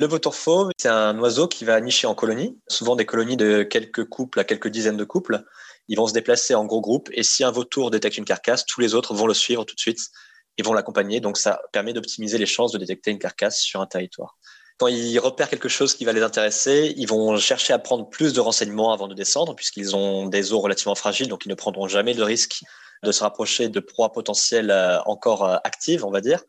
Le vautour fauve, c'est un oiseau qui va nicher en colonie, souvent des colonies de quelques couples à quelques dizaines de couples. Ils vont se déplacer en gros groupes et si un vautour détecte une carcasse, tous les autres vont le suivre tout de suite et vont l'accompagner. Donc ça permet d'optimiser les chances de détecter une carcasse sur un territoire. Quand ils repèrent quelque chose qui va les intéresser, ils vont chercher à prendre plus de renseignements avant de descendre, puisqu'ils ont des os relativement fragiles, donc ils ne prendront jamais le risque de se rapprocher de proies potentielles euh, encore euh, actives, on va dire.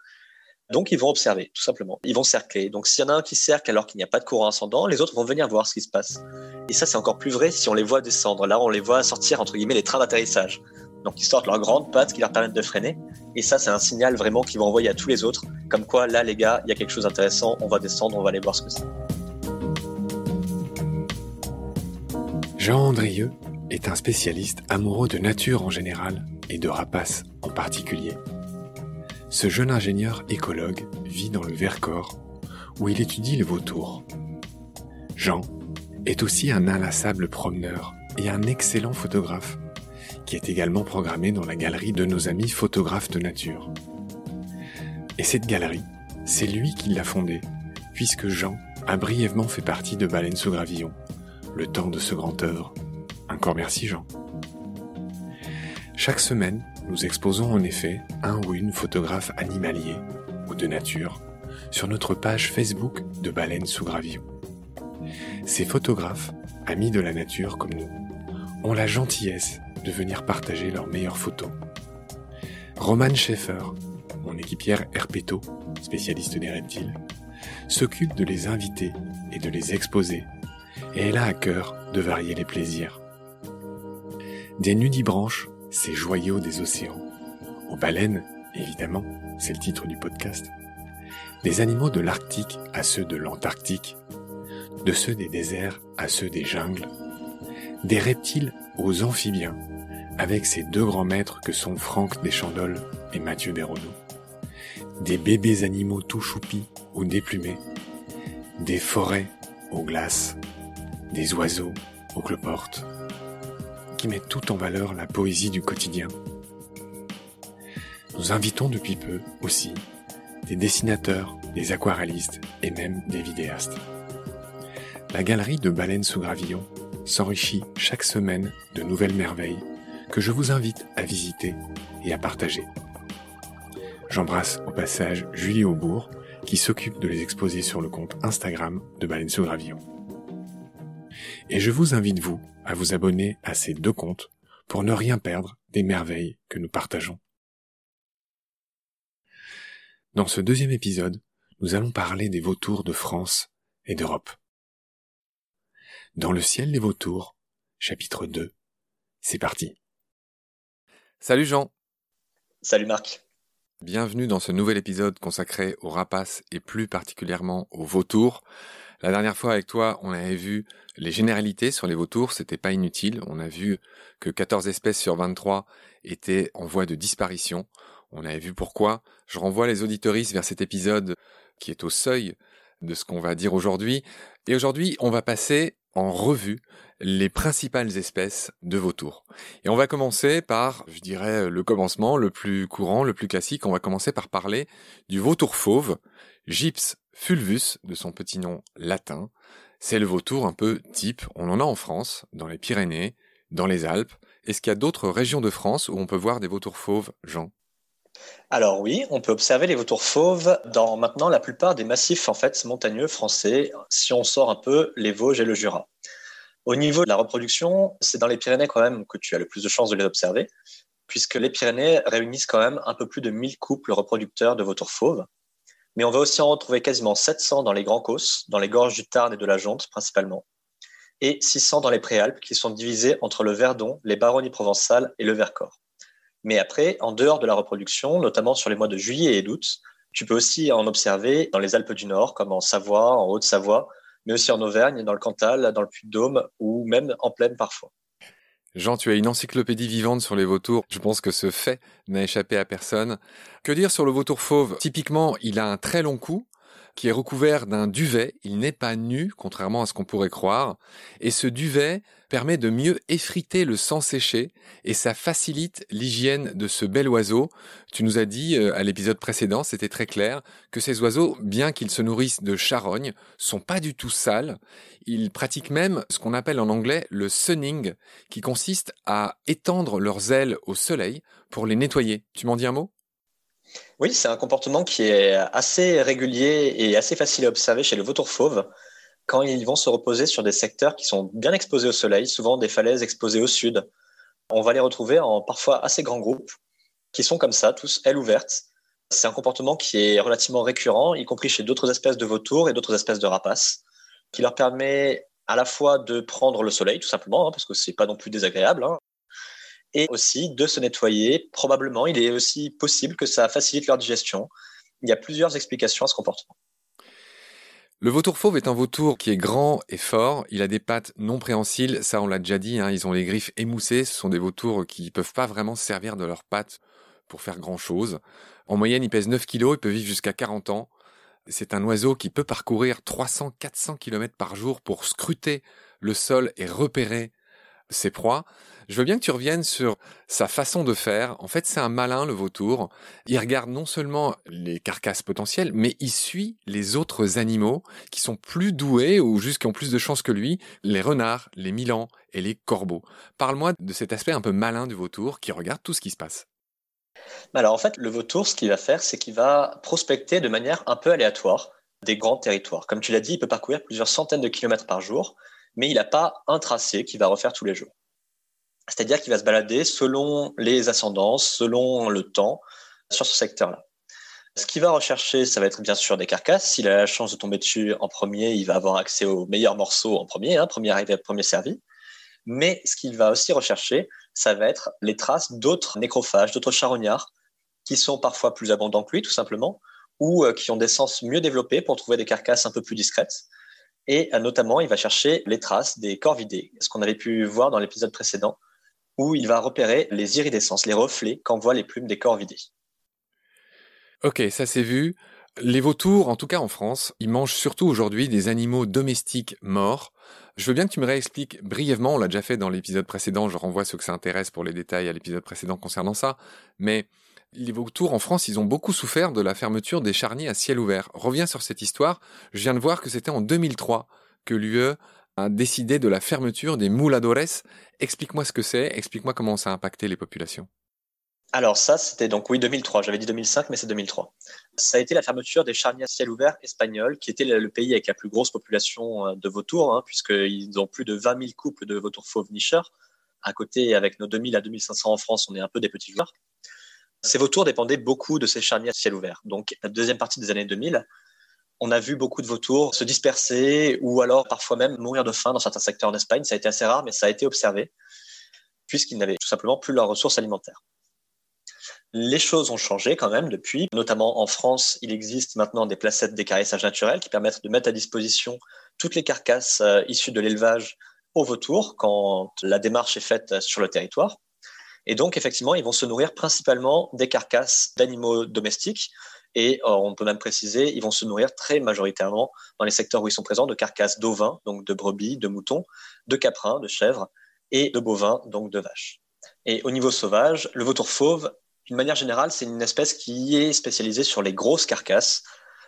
Donc, ils vont observer, tout simplement. Ils vont cercler. Donc, s'il y en a un qui cercle alors qu'il n'y a pas de courant ascendant, les autres vont venir voir ce qui se passe. Et ça, c'est encore plus vrai si on les voit descendre. Là, on les voit sortir, entre guillemets, les trains d'atterrissage. Donc, ils sortent leurs grandes pattes qui leur permettent de freiner. Et ça, c'est un signal vraiment qu'ils vont envoyer à tous les autres. Comme quoi, là, les gars, il y a quelque chose d'intéressant. On va descendre, on va aller voir ce que c'est. Jean Andrieux est un spécialiste amoureux de nature en général et de rapaces en particulier. Ce jeune ingénieur écologue vit dans le Vercors, où il étudie les vautours. Jean est aussi un inlassable promeneur et un excellent photographe, qui est également programmé dans la galerie de nos amis photographes de nature. Et cette galerie, c'est lui qui l'a fondée, puisque Jean a brièvement fait partie de Baleine sous Gravillon, le temps de ce grand œuvre. Encore merci Jean. Chaque semaine, nous exposons en effet un ou une photographe animalier ou de nature sur notre page Facebook de Baleine sous Gravillon. Ces photographes, amis de la nature comme nous, ont la gentillesse de venir partager leurs meilleures photos. Roman Schaeffer, mon équipière Herpeto, spécialiste des reptiles, s'occupe de les inviter et de les exposer, et elle a à cœur de varier les plaisirs. Des nudibranches ces joyaux des océans, aux baleines, évidemment, c'est le titre du podcast, des animaux de l'Arctique à ceux de l'Antarctique, de ceux des déserts à ceux des jungles, des reptiles aux amphibiens, avec ces deux grands maîtres que sont Franck Deschandoles et Mathieu Bérodeau, des bébés animaux tout choupis ou déplumés, des forêts aux glaces, des oiseaux aux cloportes, qui met tout en valeur la poésie du quotidien. Nous invitons depuis peu aussi des dessinateurs, des aquarellistes et même des vidéastes. La galerie de Baleines sous Gravillon s'enrichit chaque semaine de nouvelles merveilles que je vous invite à visiter et à partager. J'embrasse au passage Julie Aubourg qui s'occupe de les exposer sur le compte Instagram de Baleines sous Gravillon. Et je vous invite, vous, à vous abonner à ces deux comptes pour ne rien perdre des merveilles que nous partageons. Dans ce deuxième épisode, nous allons parler des vautours de France et d'Europe. Dans le ciel des vautours, chapitre 2. C'est parti. Salut Jean. Salut Marc. Bienvenue dans ce nouvel épisode consacré aux rapaces et plus particulièrement aux vautours. La dernière fois avec toi, on avait vu les généralités sur les vautours, c'était pas inutile. On a vu que 14 espèces sur 23 étaient en voie de disparition. On avait vu pourquoi. Je renvoie les auditoristes vers cet épisode qui est au seuil de ce qu'on va dire aujourd'hui. Et aujourd'hui, on va passer en revue les principales espèces de vautours. Et on va commencer par, je dirais, le commencement, le plus courant, le plus classique. On va commencer par parler du vautour fauve, Gyps fulvus, de son petit nom latin. C'est le vautour un peu type. On en a en France, dans les Pyrénées, dans les Alpes. Est-ce qu'il y a d'autres régions de France où on peut voir des vautours fauves, Jean? Alors oui, on peut observer les vautours fauves dans maintenant la plupart des massifs en fait montagneux français, si on sort un peu les Vosges et le Jura. Au niveau de la reproduction, c'est dans les Pyrénées quand même que tu as le plus de chances de les observer, puisque les Pyrénées réunissent quand même un peu plus de 1000 couples reproducteurs de vautours fauves mais on va aussi en retrouver quasiment 700 dans les Grands Causses, dans les gorges du Tarn et de la Jonte principalement, et 600 dans les Préalpes qui sont divisés entre le Verdon, les Baronnies provençales et le Vercors. Mais après, en dehors de la reproduction, notamment sur les mois de juillet et d'août, tu peux aussi en observer dans les Alpes du Nord, comme en Savoie, en Haute-Savoie, mais aussi en Auvergne, dans le Cantal, dans le Puy-de-Dôme ou même en plaine parfois. Jean, tu as une encyclopédie vivante sur les vautours. Je pense que ce fait n'a échappé à personne. Que dire sur le vautour fauve? Typiquement, il a un très long cou qui est recouvert d'un duvet. Il n'est pas nu, contrairement à ce qu'on pourrait croire. Et ce duvet permet de mieux effriter le sang séché et ça facilite l'hygiène de ce bel oiseau. Tu nous as dit euh, à l'épisode précédent, c'était très clair, que ces oiseaux, bien qu'ils se nourrissent de charognes, sont pas du tout sales. Ils pratiquent même ce qu'on appelle en anglais le sunning, qui consiste à étendre leurs ailes au soleil pour les nettoyer. Tu m'en dis un mot? Oui, c'est un comportement qui est assez régulier et assez facile à observer chez le vautour fauve quand ils vont se reposer sur des secteurs qui sont bien exposés au soleil, souvent des falaises exposées au sud. On va les retrouver en parfois assez grands groupes qui sont comme ça, tous ailes ouvertes. C'est un comportement qui est relativement récurrent, y compris chez d'autres espèces de vautours et d'autres espèces de rapaces, qui leur permet à la fois de prendre le soleil, tout simplement, hein, parce que c'est pas non plus désagréable, hein, et aussi de se nettoyer. Probablement, il est aussi possible que ça facilite leur digestion. Il y a plusieurs explications à ce comportement. Le vautour fauve est un vautour qui est grand et fort. Il a des pattes non préhensiles. Ça, on l'a déjà dit. Hein. Ils ont les griffes émoussées. Ce sont des vautours qui ne peuvent pas vraiment se servir de leurs pattes pour faire grand chose. En moyenne, il pèse 9 kilos. Il peut vivre jusqu'à 40 ans. C'est un oiseau qui peut parcourir 300-400 km par jour pour scruter le sol et repérer ses proies. Je veux bien que tu reviennes sur sa façon de faire. En fait, c'est un malin, le vautour. Il regarde non seulement les carcasses potentielles, mais il suit les autres animaux qui sont plus doués ou juste qui ont plus de chance que lui, les renards, les milans et les corbeaux. Parle-moi de cet aspect un peu malin du vautour qui regarde tout ce qui se passe. Alors en fait, le vautour, ce qu'il va faire, c'est qu'il va prospecter de manière un peu aléatoire des grands territoires. Comme tu l'as dit, il peut parcourir plusieurs centaines de kilomètres par jour, mais il n'a pas un tracé qu'il va refaire tous les jours. C'est-à-dire qu'il va se balader selon les ascendances, selon le temps, sur ce secteur-là. Ce qu'il va rechercher, ça va être bien sûr des carcasses. S'il a la chance de tomber dessus en premier, il va avoir accès aux meilleurs morceaux en premier, hein, premier arrivé, premier servi. Mais ce qu'il va aussi rechercher, ça va être les traces d'autres nécrophages, d'autres charognards, qui sont parfois plus abondants que lui, tout simplement, ou euh, qui ont des sens mieux développés pour trouver des carcasses un peu plus discrètes. Et euh, notamment, il va chercher les traces des corvidés, ce qu'on avait pu voir dans l'épisode précédent, où il va repérer les iridescences, les reflets qu'envoient les plumes des corvidés. Ok, ça c'est vu. Les vautours, en tout cas en France, ils mangent surtout aujourd'hui des animaux domestiques morts. Je veux bien que tu me réexpliques brièvement, on l'a déjà fait dans l'épisode précédent, je renvoie ceux que ça intéresse pour les détails à l'épisode précédent concernant ça, mais les vautours en France, ils ont beaucoup souffert de la fermeture des charniers à ciel ouvert. Reviens sur cette histoire, je viens de voir que c'était en 2003 que l'UE décidé de la fermeture des mouladores. Explique-moi ce que c'est, explique-moi comment ça a impacté les populations. Alors ça, c'était donc oui 2003. J'avais dit 2005, mais c'est 2003. Ça a été la fermeture des charniers à ciel ouvert espagnols, qui était le pays avec la plus grosse population euh, de vautours, hein, puisqu'ils ont plus de 20 000 couples de vautours fauves nicheurs. À côté, avec nos 2000 à 2500 en France, on est un peu des petits joueurs. Ces vautours dépendaient beaucoup de ces charniers à ciel ouvert. Donc la deuxième partie des années 2000, on a vu beaucoup de vautours se disperser ou alors parfois même mourir de faim dans certains secteurs d'Espagne. Ça a été assez rare, mais ça a été observé, puisqu'ils n'avaient tout simplement plus leurs ressources alimentaires. Les choses ont changé quand même depuis, notamment en France, il existe maintenant des placettes d'écarissage naturel qui permettent de mettre à disposition toutes les carcasses euh, issues de l'élevage aux vautours quand la démarche est faite sur le territoire. Et donc, effectivement, ils vont se nourrir principalement des carcasses d'animaux domestiques, et euh, on peut même préciser, ils vont se nourrir très majoritairement dans les secteurs où ils sont présents de carcasses d'ovins, donc de brebis, de moutons, de caprins, de chèvres et de bovins, donc de vaches. Et au niveau sauvage, le vautour fauve, d'une manière générale, c'est une espèce qui est spécialisée sur les grosses carcasses.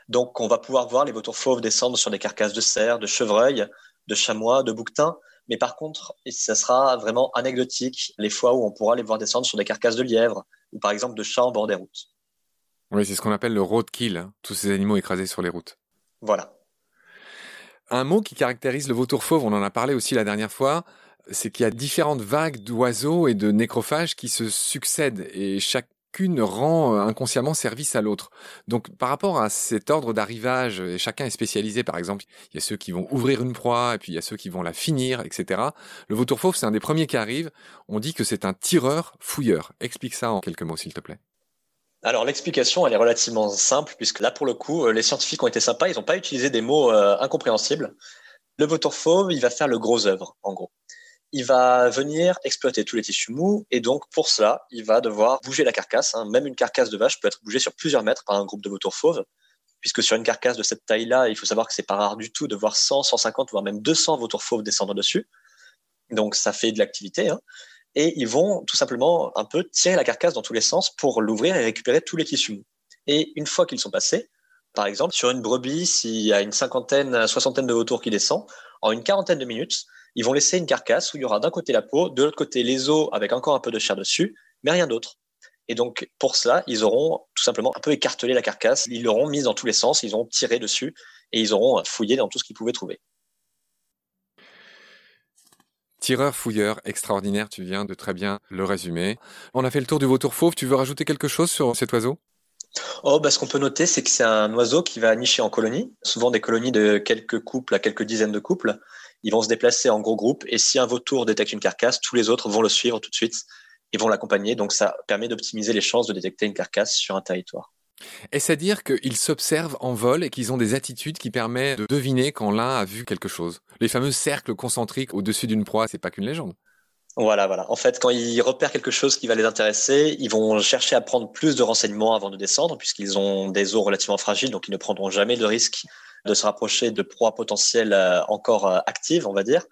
Donc on va pouvoir voir les vautours fauves descendre sur des carcasses de cerfs, de chevreuils, de chamois, de bouquetins. Mais par contre, ça sera vraiment anecdotique les fois où on pourra les voir descendre sur des carcasses de lièvres ou par exemple de chats en bord des routes. Oui, c'est ce qu'on appelle le roadkill, hein, tous ces animaux écrasés sur les routes. Voilà. Un mot qui caractérise le vautour fauve, on en a parlé aussi la dernière fois, c'est qu'il y a différentes vagues d'oiseaux et de nécrophages qui se succèdent et chacune rend euh, inconsciemment service à l'autre. Donc par rapport à cet ordre d'arrivage, et chacun est spécialisé, par exemple, il y a ceux qui vont ouvrir une proie, et puis il y a ceux qui vont la finir, etc. Le vautour fauve, c'est un des premiers qui arrive. On dit que c'est un tireur fouilleur. Explique ça en quelques mots, s'il te plaît. Alors l'explication, elle est relativement simple, puisque là, pour le coup, euh, les scientifiques ont été sympas, ils n'ont pas utilisé des mots euh, incompréhensibles. Le vautour fauve, il va faire le gros œuvre, en gros. Il va venir exploiter tous les tissus mous, et donc pour cela, il va devoir bouger la carcasse. Hein. Même une carcasse de vache peut être bougée sur plusieurs mètres par un groupe de vautours fauves. puisque sur une carcasse de cette taille-là, il faut savoir que c'est pas rare du tout de voir 100, 150, voire même 200 vautours fauves descendre dessus. Donc ça fait de l'activité. Hein. Et ils vont tout simplement un peu tirer la carcasse dans tous les sens pour l'ouvrir et récupérer tous les tissus mous. Et une fois qu'ils sont passés, par exemple, sur une brebis, s'il y a une cinquantaine, soixantaine de vautours qui descendent, en une quarantaine de minutes, ils vont laisser une carcasse où il y aura d'un côté la peau, de l'autre côté les os avec encore un peu de chair dessus, mais rien d'autre. Et donc, pour cela, ils auront tout simplement un peu écartelé la carcasse, ils l'auront mise dans tous les sens, ils auront tiré dessus et ils auront fouillé dans tout ce qu'ils pouvaient trouver. Tireur fouilleur extraordinaire, tu viens de très bien le résumer. On a fait le tour du vautour fauve, tu veux rajouter quelque chose sur cet oiseau? Oh, bah, ce qu'on peut noter, c'est que c'est un oiseau qui va nicher en colonies, souvent des colonies de quelques couples à quelques dizaines de couples. Ils vont se déplacer en gros groupes et si un vautour détecte une carcasse, tous les autres vont le suivre tout de suite et vont l'accompagner. Donc ça permet d'optimiser les chances de détecter une carcasse sur un territoire. Est-ce à dire qu'ils s'observent en vol et qu'ils ont des attitudes qui permettent de deviner quand l'un a vu quelque chose? Les fameux cercles concentriques au-dessus d'une proie, c'est pas qu'une légende. Voilà, voilà. En fait, quand ils repèrent quelque chose qui va les intéresser, ils vont chercher à prendre plus de renseignements avant de descendre, puisqu'ils ont des os relativement fragiles, donc ils ne prendront jamais le risque de se rapprocher de proies potentielles euh, encore euh, actives, on va dire.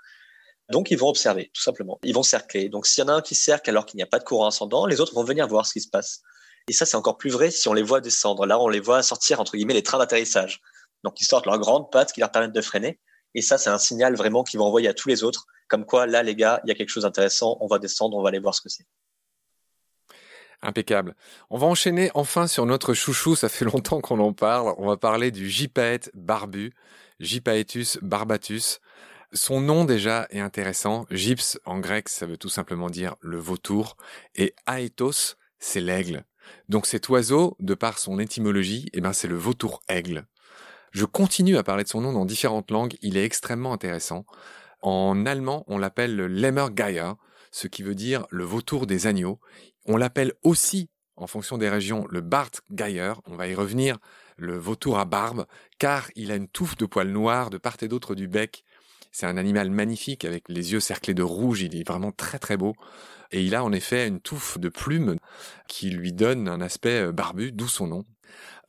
Donc, ils vont observer, tout simplement. Ils vont cercler. Donc, s'il y en a un qui cercle alors qu'il n'y a pas de courant ascendant, les autres vont venir voir ce qui se passe. Et ça, c'est encore plus vrai si on les voit descendre. Là, on les voit sortir, entre guillemets, les trains d'atterrissage. Donc, ils sortent leurs grandes pattes qui leur permettent de freiner. Et ça, c'est un signal vraiment qu'ils vont envoyer à tous les autres, comme quoi, là, les gars, il y a quelque chose d'intéressant, on va descendre, on va aller voir ce que c'est. Impeccable. On va enchaîner enfin sur notre chouchou, ça fait longtemps qu'on en parle. On va parler du gypaète barbu, Gypaetus barbatus. Son nom déjà est intéressant. Gyps en grec, ça veut tout simplement dire le vautour. Et aethos, c'est l'aigle. Donc cet oiseau, de par son étymologie, eh ben c'est le vautour aigle. Je continue à parler de son nom dans différentes langues, il est extrêmement intéressant. En allemand, on l'appelle le Lemmergeier, ce qui veut dire le vautour des agneaux. On l'appelle aussi, en fonction des régions, le Bartgeier, on va y revenir, le vautour à barbe, car il a une touffe de poils noirs de part et d'autre du bec. C'est un animal magnifique avec les yeux cerclés de rouge, il est vraiment très très beau. Et il a en effet une touffe de plumes qui lui donne un aspect euh, barbu, d'où son nom.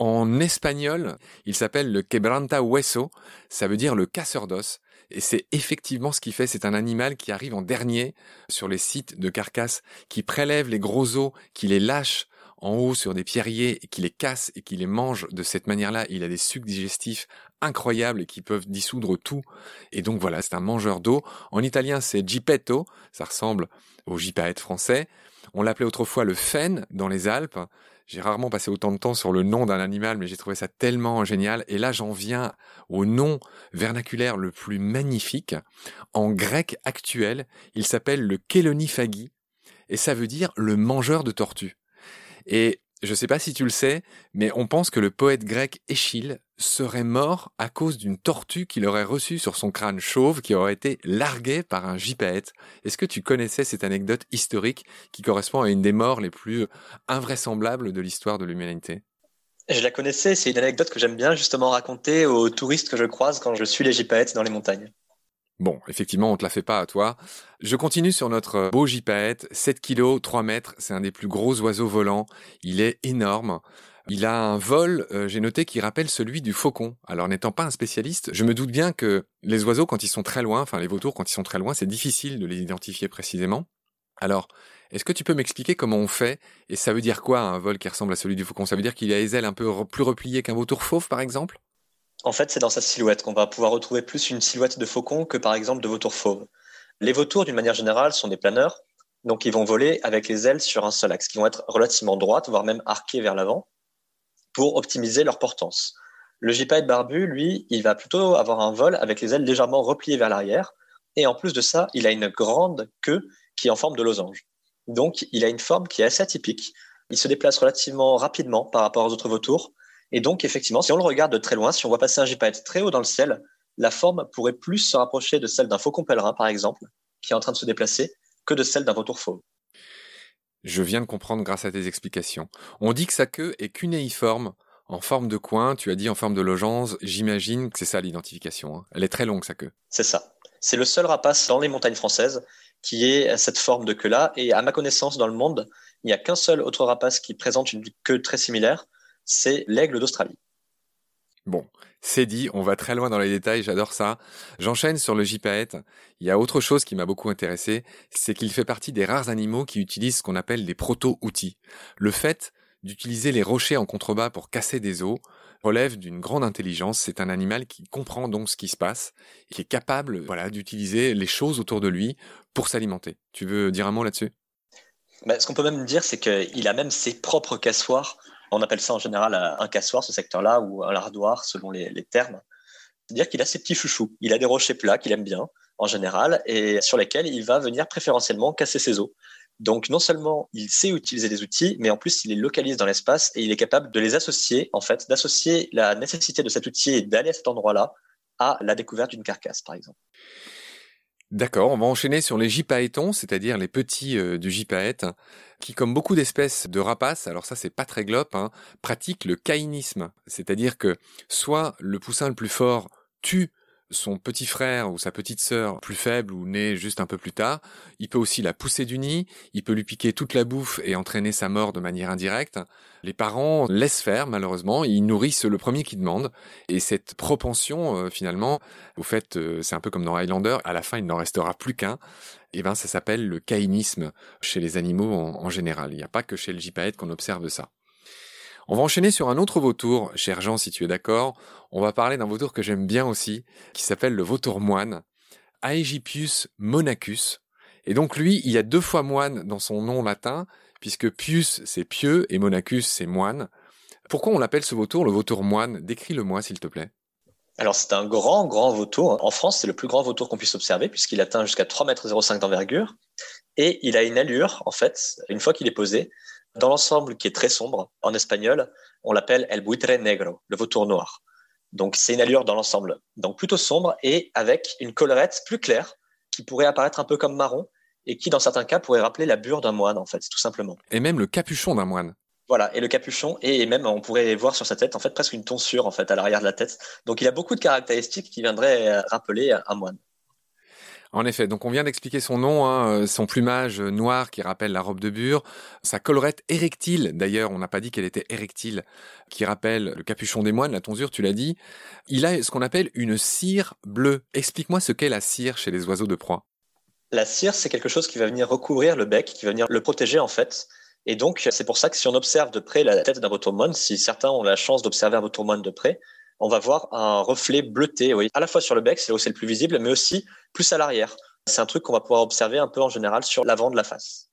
En espagnol, il s'appelle le quebranta hueso, ça veut dire le casseur d'os. Et c'est effectivement ce qu'il fait. C'est un animal qui arrive en dernier sur les sites de carcasses, qui prélève les gros os, qui les lâche en haut sur des pierriers, qui les casse et qui les mange de cette manière-là. Il a des sucs digestifs incroyables qui peuvent dissoudre tout. Et donc voilà, c'est un mangeur d'eau. En italien, c'est gipetto. Ça ressemble au gypaète français. On l'appelait autrefois le fen dans les Alpes. J'ai rarement passé autant de temps sur le nom d'un animal, mais j'ai trouvé ça tellement génial. Et là, j'en viens au nom vernaculaire le plus magnifique. En grec actuel, il s'appelle le Keloniphagi, et ça veut dire le mangeur de tortues. Et je ne sais pas si tu le sais, mais on pense que le poète grec Échille serait mort à cause d'une tortue qu'il aurait reçue sur son crâne chauve qui aurait été larguée par un gypaète. Est-ce que tu connaissais cette anecdote historique qui correspond à une des morts les plus invraisemblables de l'histoire de l'humanité? Je la connaissais, c'est une anecdote que j'aime bien justement raconter aux touristes que je croise quand je suis les gypaètes dans les montagnes. Bon, effectivement, on te la fait pas à toi. Je continue sur notre beau gypaète, 7 kg, 3 mètres, c'est un des plus gros oiseaux volants, il est énorme. Il a un vol, euh, j'ai noté, qui rappelle celui du faucon. Alors n'étant pas un spécialiste, je me doute bien que les oiseaux, quand ils sont très loin, enfin les vautours, quand ils sont très loin, c'est difficile de les identifier précisément. Alors, est-ce que tu peux m'expliquer comment on fait? Et ça veut dire quoi un vol qui ressemble à celui du faucon? Ça veut dire qu'il a les ailes un peu plus repliées qu'un vautour fauve, par exemple? En fait, c'est dans sa silhouette qu'on va pouvoir retrouver plus une silhouette de faucon que par exemple de vautour fauve. Les vautours, d'une manière générale, sont des planeurs, donc ils vont voler avec les ailes sur un seul axe, qui vont être relativement droites, voire même arquées vers l'avant, pour optimiser leur portance. Le gypaète barbu, lui, il va plutôt avoir un vol avec les ailes légèrement repliées vers l'arrière, et en plus de ça, il a une grande queue qui est en forme de losange. Donc, il a une forme qui est assez atypique. Il se déplace relativement rapidement par rapport aux autres vautours, et donc, effectivement, si on le regarde de très loin, si on voit passer un gypaète très haut dans le ciel, la forme pourrait plus se rapprocher de celle d'un faucon pèlerin, par exemple, qui est en train de se déplacer, que de celle d'un vautour fauve. Je viens de comprendre grâce à tes explications. On dit que sa queue est cunéiforme, en forme de coin, tu as dit en forme de logange, j'imagine que c'est ça l'identification. Hein. Elle est très longue, sa queue. C'est ça. C'est le seul rapace dans les montagnes françaises qui ait cette forme de queue-là. Et à ma connaissance, dans le monde, il n'y a qu'un seul autre rapace qui présente une queue très similaire, c'est l'aigle d'Australie. Bon, c'est dit, on va très loin dans les détails, j'adore ça. J'enchaîne sur le gypaète. Il y a autre chose qui m'a beaucoup intéressé, c'est qu'il fait partie des rares animaux qui utilisent ce qu'on appelle des proto-outils. Le fait d'utiliser les rochers en contrebas pour casser des os relève d'une grande intelligence. C'est un animal qui comprend donc ce qui se passe et qui est capable, voilà, d'utiliser les choses autour de lui pour s'alimenter. Tu veux dire un mot là-dessus? Bah, Ce qu'on peut même dire, c'est qu'il a même ses propres cassoirs on appelle ça en général un cassoir, ce secteur-là, ou un lardoir, selon les, termes. C'est-à-dire qu'il a ses petits chouchous. Il a des rochers plats qu'il aime bien, en général, et sur lesquels il va venir préférentiellement casser ses os. Donc non seulement il sait utiliser des outils, mais en plus il les localise dans l'espace et il est capable de les associer, en fait, d'associer la nécessité de cet outil et d'aller à cet endroit-là à la découverte d'une carcasse, par exemple. D'accord, on va enchaîner sur les gypaétons, c'est-à-dire les petits euh, du gypaète, qui, comme beaucoup d'espèces de rapaces, alors ça c'est pas très glope, hein, pratiquent le caïnisme, c'est-à-dire que soit le poussin le plus fort tue son petit frère ou sa petite sœur plus faible ou né juste un peu plus tard, il peut aussi la pousser du nid, il peut lui piquer toute la bouffe et entraîner sa mort de manière indirecte. Les parents laissent faire malheureusement, ils nourrissent le premier qui demande et cette propension euh, finalement, au fait euh, c'est un peu comme dans Highlander, à la fin il n'en restera plus qu'un. Et eh ben ça s'appelle le caïnisme chez les animaux en, général. Il n'y a pas que chez le gypaète qu'on observe ça. On va enchaîner sur un autre vautour, cher Jean, si tu es d'accord. On va parler d'un vautour que j'aime bien aussi, qui s'appelle le vautour moine, Aegipius monacus. Et donc lui, il y a deux fois moine dans son nom latin, puisque pius c'est pieux et monacus c'est moine. Pourquoi on l'appelle ce vautour le vautour moine? Décris-le-moi, s'il te plaît. Alors c'est un grand, grand vautour. En France, c'est le plus grand vautour qu'on puisse observer, puisqu'il atteint jusqu'à 3,05 m d'envergure. Et il a une allure, en fait, une fois qu'il est posé, dans l'ensemble qui est très sombre, en espagnol, on l'appelle el buitre negro, le vautour noir. Donc c'est une allure dans l'ensemble, donc plutôt sombre et avec une collerette plus claire qui pourrait apparaître un peu comme marron et qui dans certains cas pourrait rappeler la bure d'un moine en fait, tout simplement. Et même le capuchon d'un moine. Voilà, et le capuchon, et même on pourrait voir sur sa tête en fait presque une tonsure en fait à l'arrière de la tête. Donc il a beaucoup de caractéristiques qui viendraient rappeler un moine. En effet, donc on vient d'expliquer son nom, hein, euh, son plumage noir qui rappelle la robe de bure, sa collerette érectile, d'ailleurs on n'a pas dit qu'elle était érectile, qui rappelle le capuchon des moines, la tonsure, tu l'as dit. Il a ce qu'on appelle une cire bleue. Explique-moi ce qu'est la cire chez les oiseaux de proie. La cire, c'est quelque chose qui va venir recouvrir le bec, qui va venir le protéger en fait. Et donc, c'est pour ça que si on observe de près la tête d'un moine, si certains ont la chance d'observer un moine de près, on va voir un reflet bleuté, à la fois sur le bec, c'est là où c'est le plus visible, mais aussi plus à l'arrière. C'est un truc qu'on va pouvoir observer un peu en général sur l'avant de la face.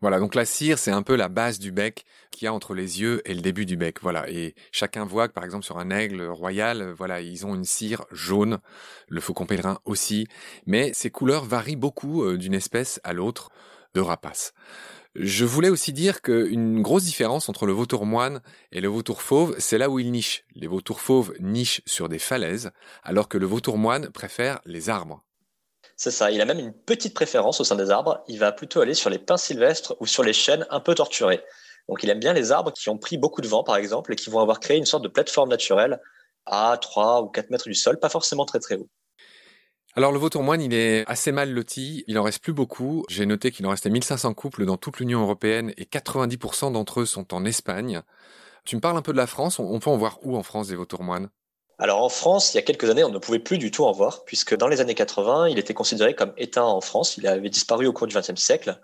Voilà, donc la cire, c'est un peu la base du bec qu'il y a entre les yeux et le début du bec. Voilà, et chacun voit que par exemple sur un aigle royal, voilà, ils ont une cire jaune, le faucon pèlerin aussi, mais ces couleurs varient beaucoup euh, d'une espèce à l'autre de rapace. Je voulais aussi dire qu'une grosse différence entre le vautour moine et le vautour fauve, c'est là où il niche. Les vautours fauves nichent sur des falaises, alors que le vautour moine préfère les arbres. C'est ça, il a même une petite préférence au sein des arbres. Il va plutôt aller sur les pins sylvestres ou sur les chênes un peu torturés. Donc il aime bien les arbres qui ont pris beaucoup de vent, par exemple, et qui vont avoir créé une sorte de plateforme naturelle à 3 ou 4 mètres du sol, pas forcément très très haut. Alors le vautour moine, il est assez mal loti, il en reste plus beaucoup. J'ai noté qu'il en restait 1500 couples dans toute l'Union européenne et 90% d'entre eux sont en Espagne. Tu me parles un peu de la France, on peut en voir où en France des vautours moines alors en France, il y a quelques années, on ne pouvait plus du tout en voir, puisque dans les années 80, il était considéré comme éteint en France. Il avait disparu au cours du XXe siècle.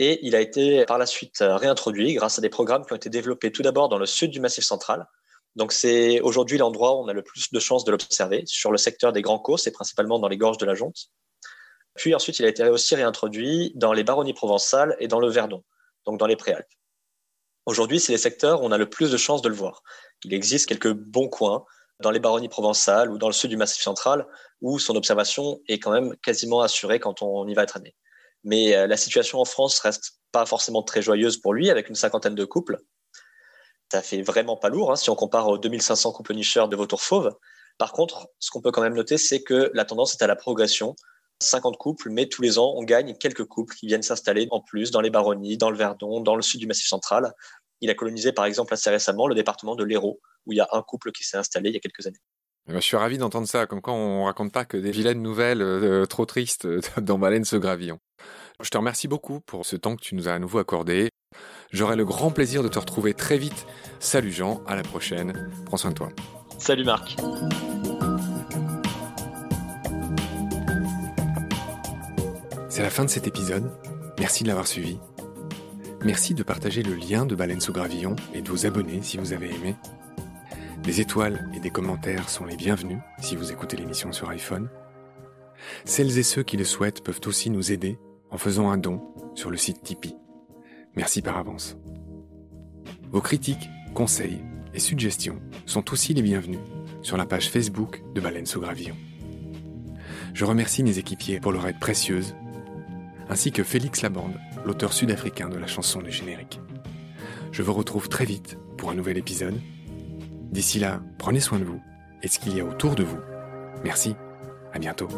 Et il a été par la suite réintroduit grâce à des programmes qui ont été développés tout d'abord dans le sud du Massif central, donc c'est aujourd'hui l'endroit où on a le plus de chances de l'observer, sur le secteur des Grands Causses et principalement dans les gorges de la Jonte. Puis ensuite, il a été aussi réintroduit dans les baronnies provençales et dans le Verdon, donc dans les Préalpes. Aujourd'hui, c'est les secteurs où on a le plus de chances de le voir. Il existe quelques bons coins dans les baronnies provençales ou dans le sud du Massif central où son observation est quand même quasiment assurée quand on y va être année. Mais euh, la situation en France reste pas forcément très joyeuse pour lui, avec une cinquantaine de couples ça fait vraiment pas lourd hein, si on compare aux 2500 couples nicheurs de vautours fauves. Par contre, ce qu'on peut quand même noter, c'est que la tendance est à la progression. 50 couples, mais tous les ans, on gagne quelques couples qui viennent s'installer en plus dans les baronnies, dans le Verdon, dans le sud du Massif central. Il a colonisé par exemple assez récemment le département de l'Hérault, où il y a un couple qui s'est installé il y a quelques années. Eh ben, je suis ravi d'entendre ça, comme quand on raconte pas que des vilaines nouvelles euh, trop tristes dans Baleine ce gravillon. Je te remercie beaucoup pour ce temps que tu nous as à nouveau accordé. J'aurai le grand plaisir de te retrouver très vite. Salut Jean, à la prochaine. Prends soin de toi. Salut Marc. C'est la fin de cet épisode. Merci de l'avoir suivi. Merci de partager le lien de Baleine sous Gravillon et de vous abonner si vous avez aimé. Des étoiles et des commentaires sont les bienvenus si vous écoutez l'émission sur iPhone. Celles et ceux qui le souhaitent peuvent aussi nous aider en faisant un don sur le site Tipeee. Merci par avance. Vos critiques, conseils et suggestions sont aussi les bienvenus sur la page Facebook de Baleine sous Gravillon. Je remercie mes équipiers pour leur aide précieuse, ainsi que Félix Labande, l'auteur sud-africain de la chanson du générique. Je vous retrouve très vite pour un nouvel épisode. D'ici là, prenez soin de vous et de ce qu'il y a autour de vous. Merci, à bientôt.